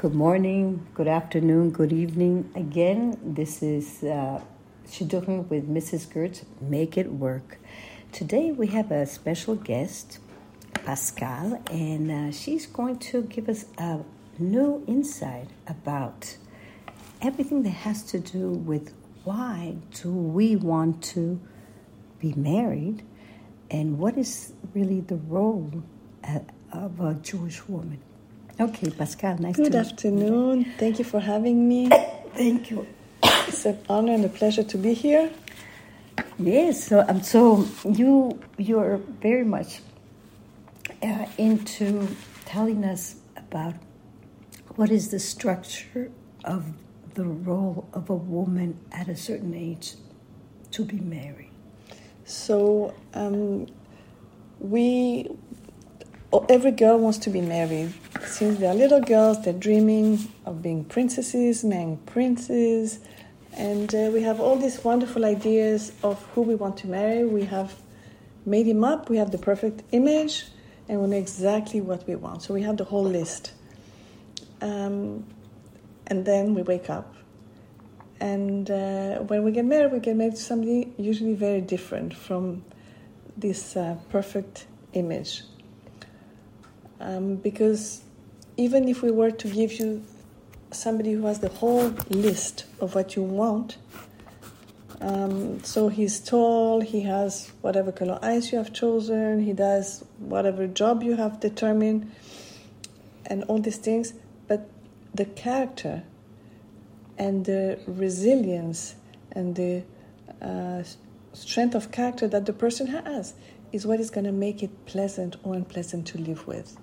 Good morning, good afternoon, good evening. Again, this is uh, Shidduchim with Mrs. Gertz, Make It Work. Today we have a special guest, Pascal, and uh, she's going to give us a new insight about everything that has to do with why do we want to be married and what is really the role uh, of a Jewish woman. Okay, Pascal, nice Good to afternoon. Thank you for having me. Thank you. It's an honor and a pleasure to be here. Yes, so um, so you you're very much uh, into telling us about what is the structure of the role of a woman at a certain age to be married. So, um, we every girl wants to be married. Since they're little girls, they're dreaming of being princesses, marrying princes, and uh, we have all these wonderful ideas of who we want to marry. We have made him up. We have the perfect image, and we know exactly what we want. So we have the whole list. Um, and then we wake up. And uh, when we get married, we get married to somebody usually very different from this uh, perfect image. Um, because even if we were to give you somebody who has the whole list of what you want, um, so he's tall, he has whatever color eyes you have chosen, he does whatever job you have determined, and all these things, but the character and the resilience and the uh, strength of character that the person has is what is going to make it pleasant or unpleasant to live with.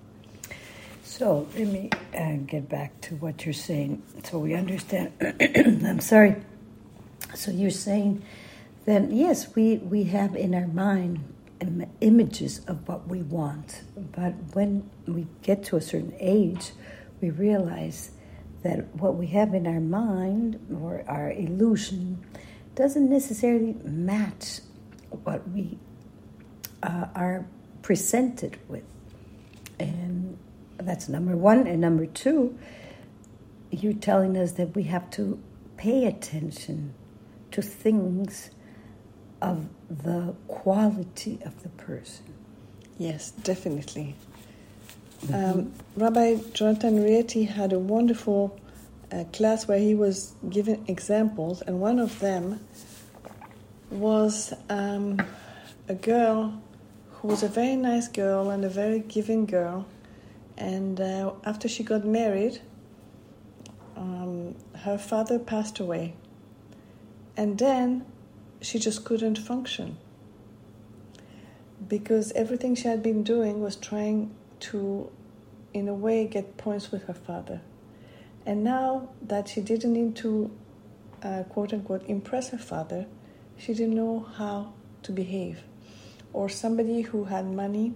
So let me uh, get back to what you're saying so we understand. I'm sorry. So you're saying that, yes, we, we have in our mind Im- images of what we want, but when we get to a certain age, we realize that what we have in our mind or our illusion doesn't necessarily match what we uh, are presented with. And that's number one. And number two, you're telling us that we have to pay attention to things of the quality of the person. Yes, definitely. Um, Rabbi Jonathan Rieti had a wonderful uh, class where he was giving examples, and one of them was um, a girl who was a very nice girl and a very giving girl. And uh, after she got married, um, her father passed away. And then she just couldn't function because everything she had been doing was trying to, in a way, get points with her father. And now that she didn't need to, uh, quote unquote, impress her father, she didn't know how to behave. Or somebody who had money,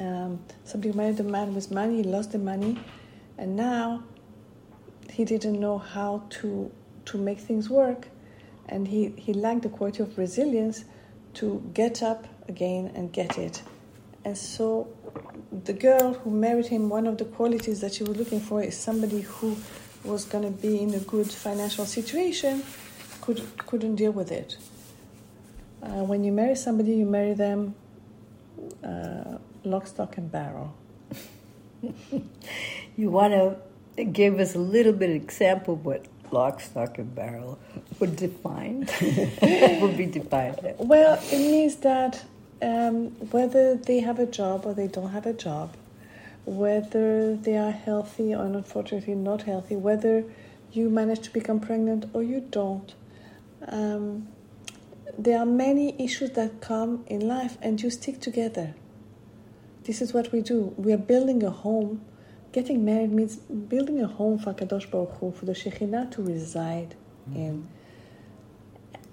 um, somebody married a man with money, lost the money, and now he didn't know how to to make things work, and he, he lacked the quality of resilience to get up again and get it. And so the girl who married him, one of the qualities that she was looking for is somebody who was going to be in a good financial situation, could, couldn't deal with it. Uh, when you marry somebody, you marry them uh, lock, stock, and barrel. You want to give us a little bit of example of what lock, stock, and barrel would define? would be defined. Well, it means that um, whether they have a job or they don't have a job, whether they are healthy or unfortunately not healthy, whether you manage to become pregnant or you don't. Um, there are many issues that come in life and you stick together. This is what we do. We are building a home. Getting married means building a home for Kadosh Baruch Hu, for the Shekhinah to reside in.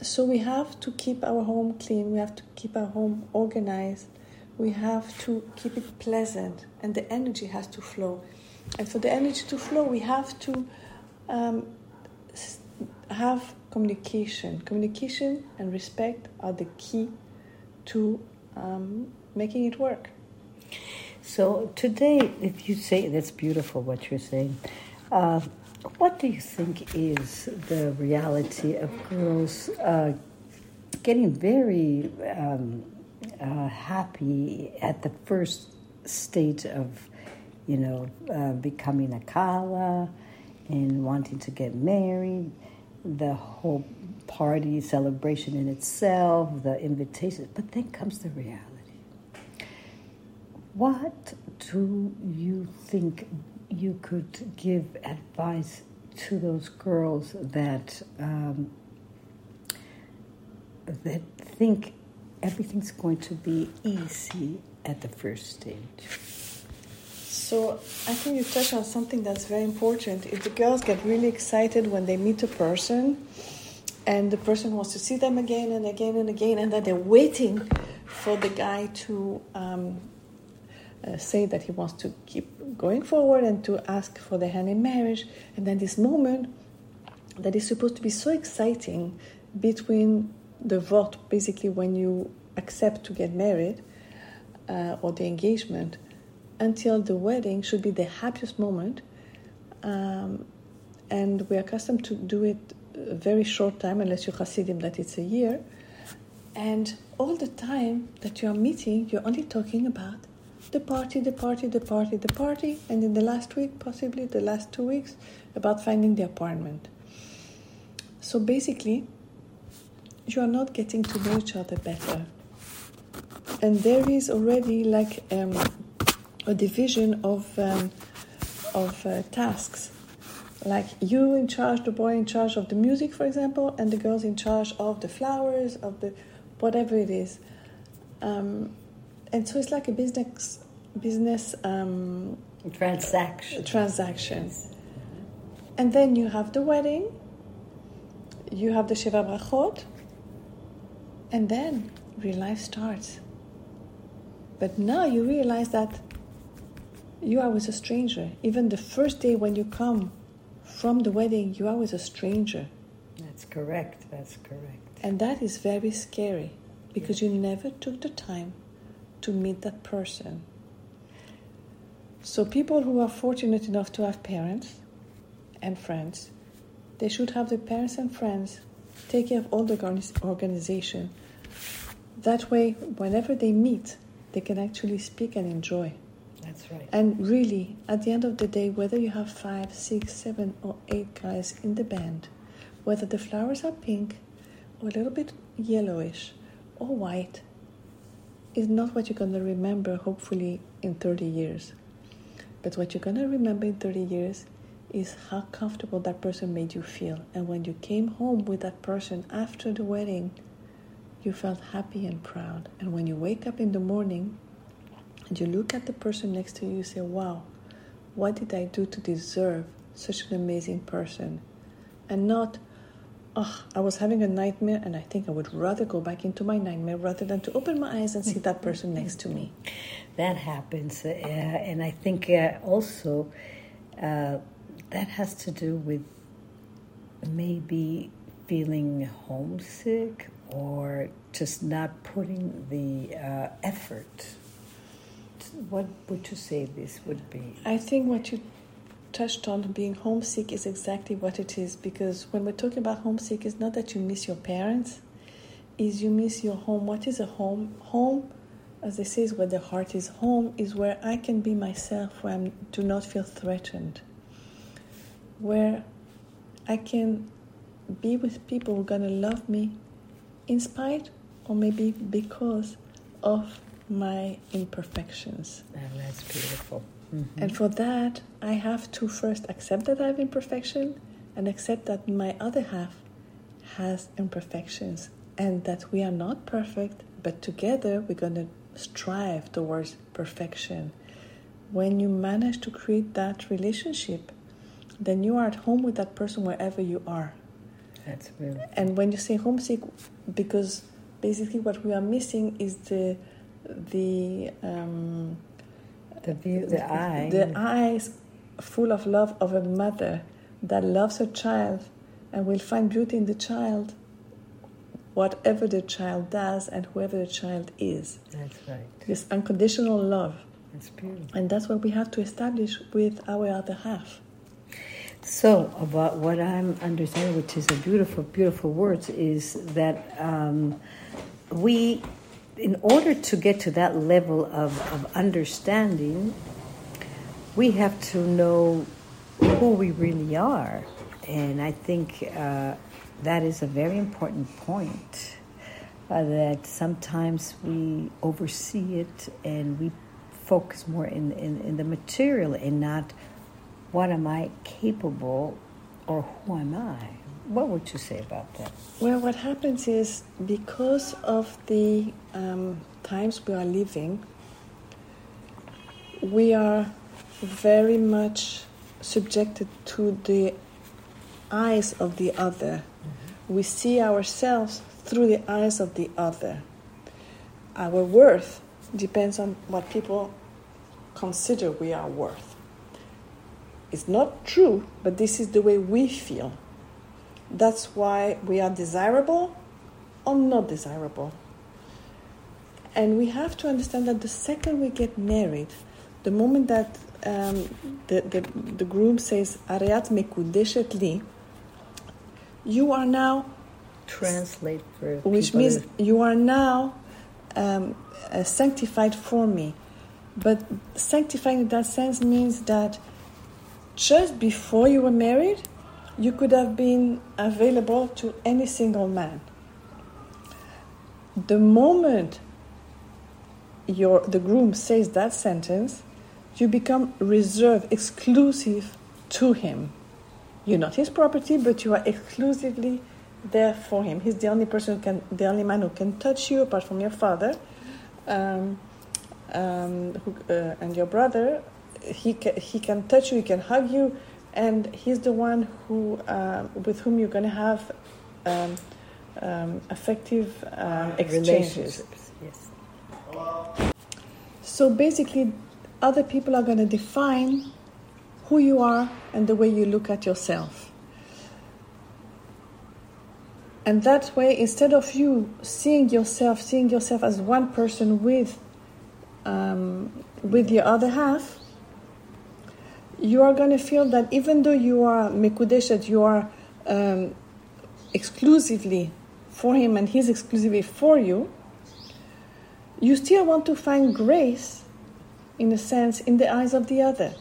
So we have to keep our home clean. We have to keep our home organized. We have to keep it pleasant, and the energy has to flow. And for the energy to flow, we have to um, have communication. Communication and respect are the key to um, making it work. So today, if you say that's beautiful what you're saying, uh, what do you think is the reality of girls uh, getting very um, uh, happy at the first stage of, you know, uh, becoming a kala and wanting to get married, the whole party celebration in itself, the invitation, but then comes the reality. What do you think you could give advice to those girls that um, that think everything's going to be easy at the first stage? So I think you touched on something that's very important. If the girls get really excited when they meet a person, and the person wants to see them again and again and again, and then they're waiting for the guy to um, uh, say that he wants to keep going forward and to ask for the hand in marriage, and then this moment that is supposed to be so exciting between the vort, basically when you accept to get married uh, or the engagement, until the wedding should be the happiest moment. Um, and we're accustomed to do it a very short time, unless you're Hasidim, that it's a year. And all the time that you are meeting, you're only talking about the party, the party, the party, the party, and in the last week, possibly the last two weeks, about finding the apartment. So basically, you are not getting to know each other better. And there is already like um, a division of, um, of uh, tasks. Like you in charge, the boy in charge of the music, for example, and the girls in charge of the flowers, of the whatever it is. Um, and so it's like a business business um, transaction. Transaction. And then you have the wedding. You have the Sheva Brachot. And then real life starts. But now you realize that you are with a stranger. Even the first day when you come from the wedding, you are with a stranger. That's correct. That's correct. And that is very scary because you never took the time to meet that person. So, people who are fortunate enough to have parents and friends, they should have their parents and friends take care of all the organization. That way, whenever they meet, they can actually speak and enjoy. That's right. And really, at the end of the day, whether you have five, six, seven, or eight guys in the band, whether the flowers are pink or a little bit yellowish or white, is not what you're going to remember, hopefully, in 30 years. But what you're going to remember in 30 years is how comfortable that person made you feel. And when you came home with that person after the wedding, you felt happy and proud. And when you wake up in the morning and you look at the person next to you, you say, Wow, what did I do to deserve such an amazing person? And not, oh, I was having a nightmare and I think I would rather go back into my nightmare rather than to open my eyes and see that person next to me. That happens. Uh, and I think uh, also uh, that has to do with maybe feeling homesick or just not putting the uh, effort. What would you say this would be? I think what you touched on being homesick is exactly what it is because when we're talking about homesick it's not that you miss your parents is you miss your home. What is a home? Home as they say is where the heart is. Home is where i can be myself where i do not feel threatened where i can be with people who are to love me in spite or maybe because of my imperfections oh, that's beautiful Mm-hmm. And for that, I have to first accept that I have imperfection and accept that my other half has imperfections and that we are not perfect, but together we're going to strive towards perfection. When you manage to create that relationship, then you are at home with that person wherever you are. That's real. And when you say homesick, because basically what we are missing is the the um, the view, the eye, the eyes full of love of a mother that loves her child and will find beauty in the child, whatever the child does and whoever the child is. That's right. This unconditional love. It's beautiful. And that's what we have to establish with our other half. So, about what I'm understanding, which is a beautiful, beautiful words, is that um, we, in order to get to that level of, of understanding, we have to know who we really are. And I think uh, that is a very important point. Uh, that sometimes we oversee it and we focus more in, in, in the material and not what am I capable or who am I? What would you say about that? Well, what happens is because of the um, times we are living, we are very much subjected to the eyes of the other. Mm-hmm. We see ourselves through the eyes of the other. Our worth depends on what people consider we are worth. It's not true, but this is the way we feel. That's why we are desirable or not desirable. And we have to understand that the second we get married, the moment that um, the, the, the groom says, Ariat mekudeshet li, you are now. Translate for Which means you are now um, uh, sanctified for me. But sanctifying in that sense means that just before you were married, you could have been available to any single man. The moment your, the groom says that sentence, you become reserved, exclusive to him. You're not his property, but you are exclusively there for him. He's the only person can, the only man who can touch you apart from your father, um, um, who, uh, and your brother. He can, he can touch you, he can hug you, and he's the one who uh, with whom you're going to have um, um, effective um, exchanges. Yes. So basically, other people are going to define who you are and the way you look at yourself. And that way, instead of you seeing yourself, seeing yourself as one person with, um, with your other half, you are going to feel that even though you are mekudeshet, you are um, exclusively for him and he's exclusively for you, you still want to find grace in a sense, in the eyes of the other.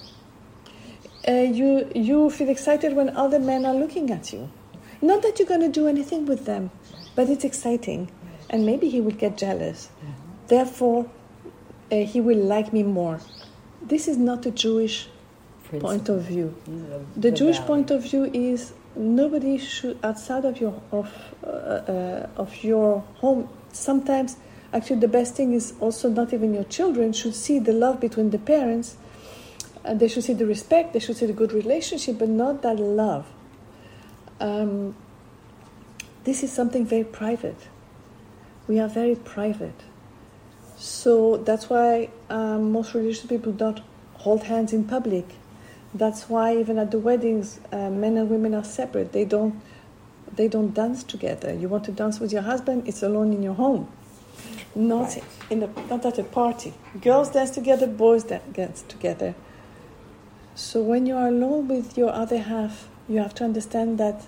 Uh, you, you feel excited when other men are looking at you. Not that you're going to do anything with them, but it's exciting. And maybe he will get jealous. Therefore, uh, he will like me more. This is not a Jewish Principle. point of view. The, the Jewish value. point of view is nobody should outside of your of uh, uh, of your home. Sometimes Actually, the best thing is also not even your children should see the love between the parents. And they should see the respect, they should see the good relationship, but not that love. Um, this is something very private. We are very private. So that's why um, most religious people don't hold hands in public. That's why even at the weddings, uh, men and women are separate. They don't, they don't dance together. You want to dance with your husband, it's alone in your home not right. in a, not at a party. Girls dance together, boys dance together. So when you are alone with your other half, you have to understand that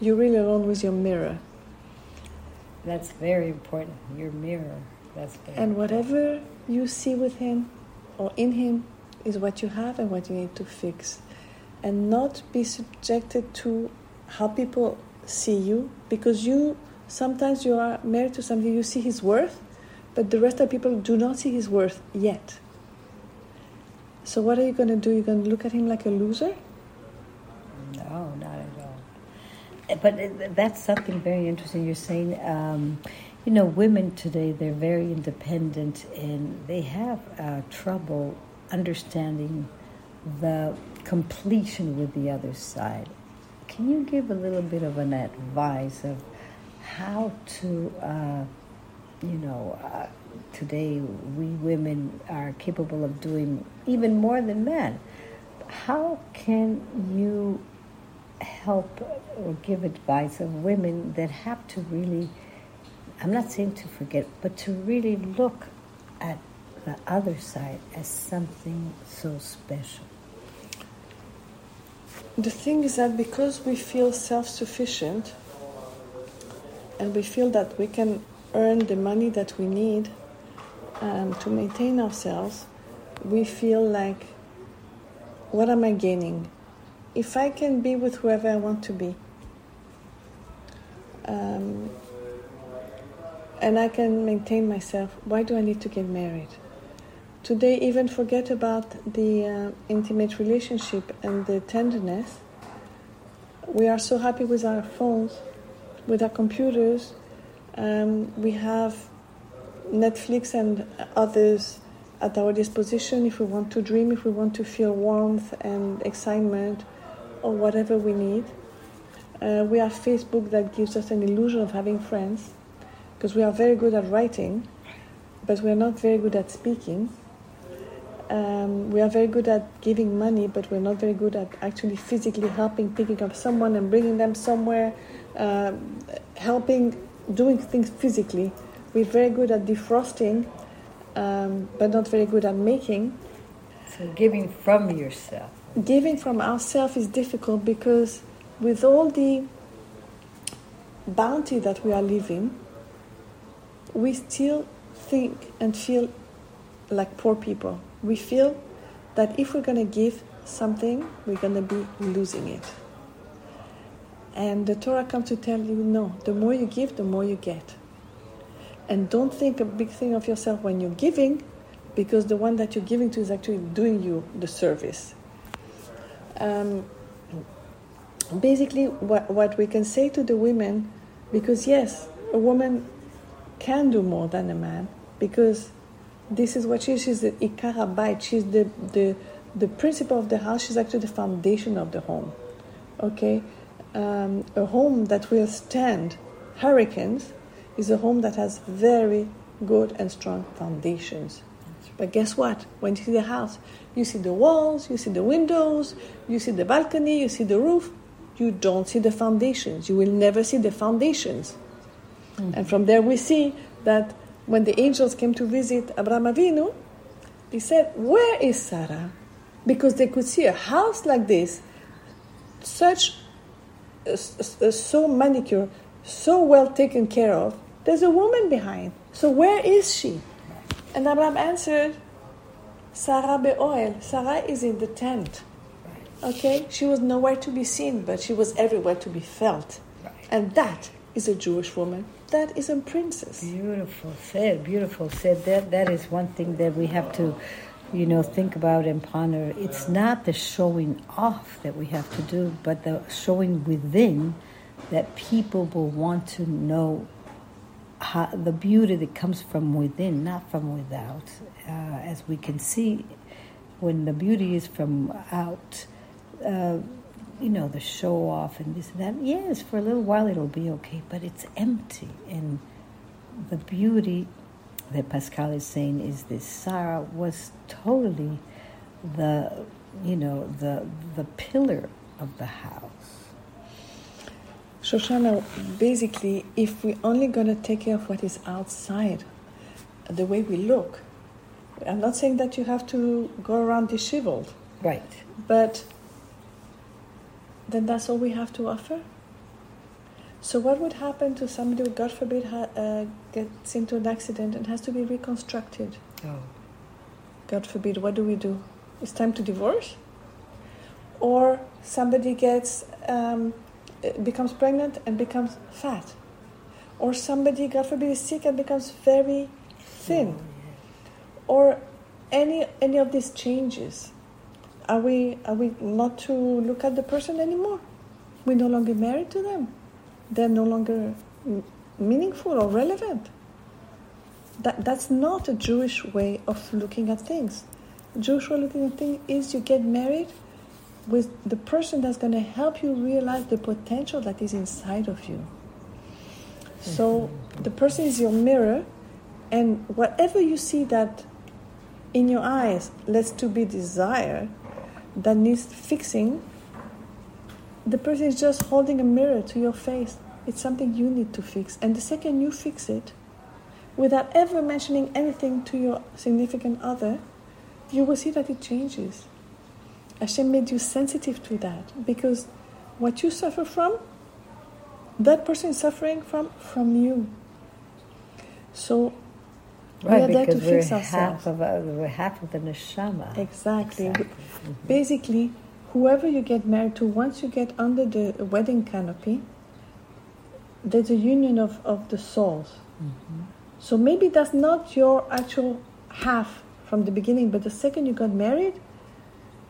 you're really alone with your mirror. That's very important. Your mirror. That's very and whatever you see with him or in him is what you have and what you need to fix, and not be subjected to how people see you because you Sometimes you are married to somebody, you see his worth, but the rest of people do not see his worth yet. So what are you going to do? You're going to look at him like a loser? No, not at all. Eh, but that's something very interesting. You're saying, um, you know, women today, they're very independent and they have uh, trouble understanding the completion with the other side. Can you give a little bit of an advice of how to, uh, you know, uh, today we women are capable of doing even more than men. How can you help or give advice of women that have to really, I'm not saying to forget, but to really look at the other side as something so special? The thing is that because we feel self sufficient and we feel that we can earn the money that we need um, to maintain ourselves, we feel like, what am I gaining? If I can be with whoever I want to be, um, and I can maintain myself, why do I need to get married? Today, even forget about the uh, intimate relationship and the tenderness. We are so happy with our phones, with our computers. Um, we have Netflix and others at our disposition if we want to dream, if we want to feel warmth and excitement, or whatever we need. Uh, we have Facebook that gives us an illusion of having friends because we are very good at writing, but we are not very good at speaking. Um, we are very good at giving money, but we're not very good at actually physically helping, picking up someone and bringing them somewhere, uh, helping, doing things physically. We're very good at defrosting, um, but not very good at making. So, giving from yourself. Giving from ourselves is difficult because, with all the bounty that we are living, we still think and feel like poor people. We feel that if we're going to give something, we're going to be losing it. And the Torah comes to tell you no, the more you give, the more you get. And don't think a big thing of yourself when you're giving, because the one that you're giving to is actually doing you the service. Um, basically, what, what we can say to the women, because yes, a woman can do more than a man, because this is what she is. She's the ikara bait. She's the, the, the principle of the house. She's actually the foundation of the home. Okay? Um, a home that will stand hurricanes is a home that has very good and strong foundations. But guess what? When you see the house, you see the walls, you see the windows, you see the balcony, you see the roof. You don't see the foundations. You will never see the foundations. Mm-hmm. And from there, we see that when the angels came to visit Abraham Avinu, they said, Where is Sarah? Because they could see a house like this, such uh, uh, so manicured, so well taken care of. There's a woman behind. So where is she? And Abraham answered, Sarah be'oel. Sarah is in the tent. Okay? She was nowhere to be seen, but she was everywhere to be felt. And that is a Jewish woman that is a princess. Beautiful said, beautiful said. That that is one thing that we have to, you know, think about and ponder. It's not the showing off that we have to do, but the showing within that people will want to know how, the beauty that comes from within, not from without. Uh, as we can see, when the beauty is from out. Uh, you know, the show off and this and that. Yes, for a little while it'll be okay, but it's empty. And the beauty that Pascal is saying is this Sarah was totally the, you know, the, the pillar of the house. Shoshana, basically, if we're only going to take care of what is outside, the way we look, I'm not saying that you have to go around disheveled. Right. But then that's all we have to offer. So, what would happen to somebody who, God forbid, ha- uh, gets into an accident and has to be reconstructed? Oh. God forbid, what do we do? It's time to divorce? Or somebody gets, um, becomes pregnant and becomes fat? Or somebody, God forbid, is sick and becomes very thin? Or any, any of these changes are we are we not to look at the person anymore? We're no longer married to them. They're no longer meaningful or relevant. That that's not a Jewish way of looking at things. Jewish way looking at things is you get married with the person that's going to help you realize the potential that is inside of you. So the person is your mirror, and whatever you see that in your eyes leads to be desire, that needs fixing, the person is just holding a mirror to your face. It's something you need to fix. And the second you fix it, without ever mentioning anything to your significant other, you will see that it changes. Hashem made you sensitive to that because what you suffer from, that person is suffering from from you. So Right, we are there to fix half ourselves. of a, we're half of the neshama. Exactly. Exactly. Basically, whoever you get married to, once you get under the wedding canopy, there's a union of, of the souls. Mm-hmm. So maybe that's not your actual half from the beginning, but the second you got married,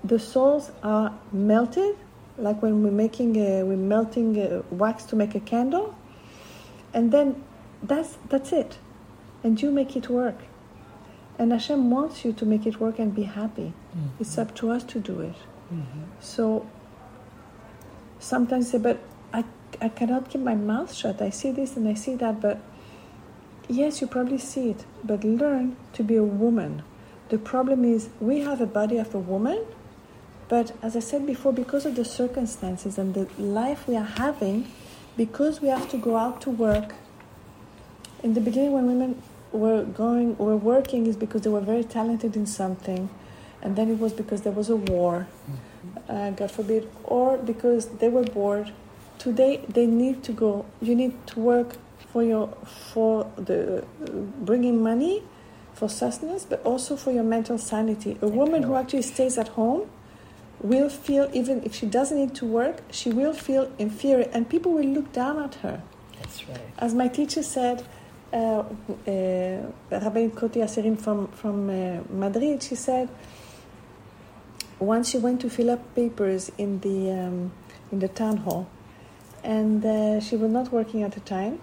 the souls are melted, like when we're making a, we're melting wax to make a candle, and then that's that's it, and you make it work. And Hashem wants you to make it work and be happy. Mm-hmm. It's up to us to do it. Mm-hmm. So sometimes say, but I, I cannot keep my mouth shut. I see this and I see that, but yes, you probably see it, but learn to be a woman. The problem is we have a body of a woman, but as I said before, because of the circumstances and the life we are having, because we have to go out to work. In the beginning, when women were going, were working, is because they were very talented in something, and then it was because there was a war, uh, God forbid, or because they were bored. Today, they need to go. You need to work for your for the uh, bringing money for sustenance, but also for your mental sanity. A woman who actually stays at home will feel, even if she doesn't need to work, she will feel inferior, and people will look down at her. That's right. As my teacher said, uh, uh, Rabbi Koti Aserim from, from uh, Madrid, she said, once she went to fill up papers in the, um, in the town hall, and uh, she was not working at the time,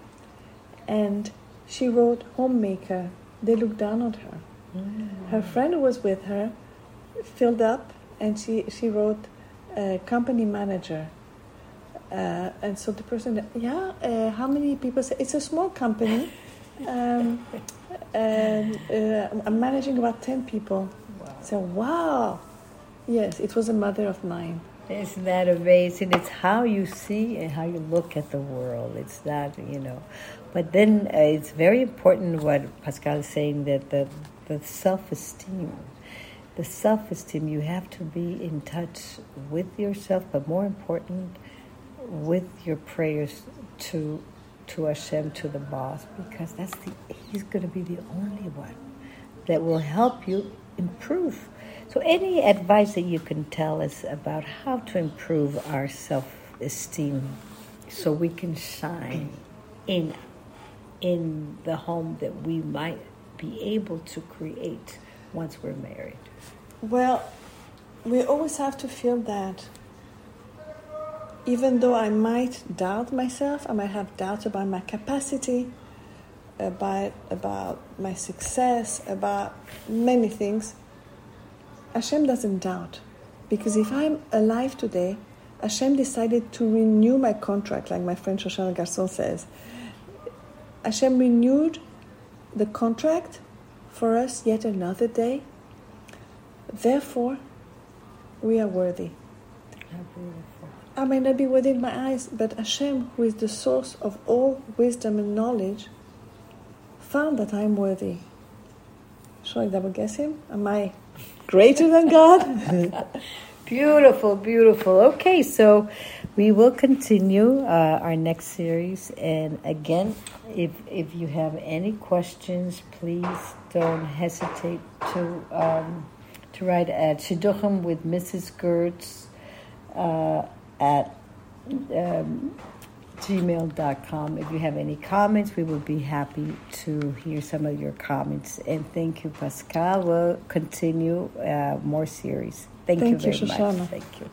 and she wrote homemaker. They looked down on her. Her friend who was with her filled up, and she, she wrote uh, company manager. Uh, and so the person, yeah, uh, how many people say it's a small company, um, and uh, I'm managing about ten people. Wow. So wow, yes, it was a mother of nine. Isn't that amazing? It's how you see and how you look at the world. It's not, you know. But then uh, it's very important what Pascal is saying that the, the self esteem, the self esteem, you have to be in touch with yourself, but more important, with your prayers to to Hashem, to the boss, because that's the he's going to be the only one that will help you improve. So, any advice that you can tell us about how to improve our self esteem so we can shine in in the home that we might be able to create once we're married? Well, we always have to feel that even though I might doubt myself, I might have doubts about my capacity, about about my success, about many things. Hashem doesn't doubt, because if I'm alive today, Hashem decided to renew my contract, like my friend Shoshana Garçon says. Hashem renewed the contract for us yet another day. Therefore, we are worthy. I may not be worthy in my eyes, but Hashem, who is the source of all wisdom and knowledge, found that I am worthy. Shall I double guess him? Am I greater than God? Beautiful, beautiful. Okay, so we will continue uh, our next series. And again, if if you have any questions, please don't hesitate to um, to write at Shidduchim with Mrs. Gertz uh, at um, gmail.com. If you have any comments, we would be happy to hear some of your comments. And thank you, Pascal. We'll continue uh, more series. Thank, Thank you very much. Thank you.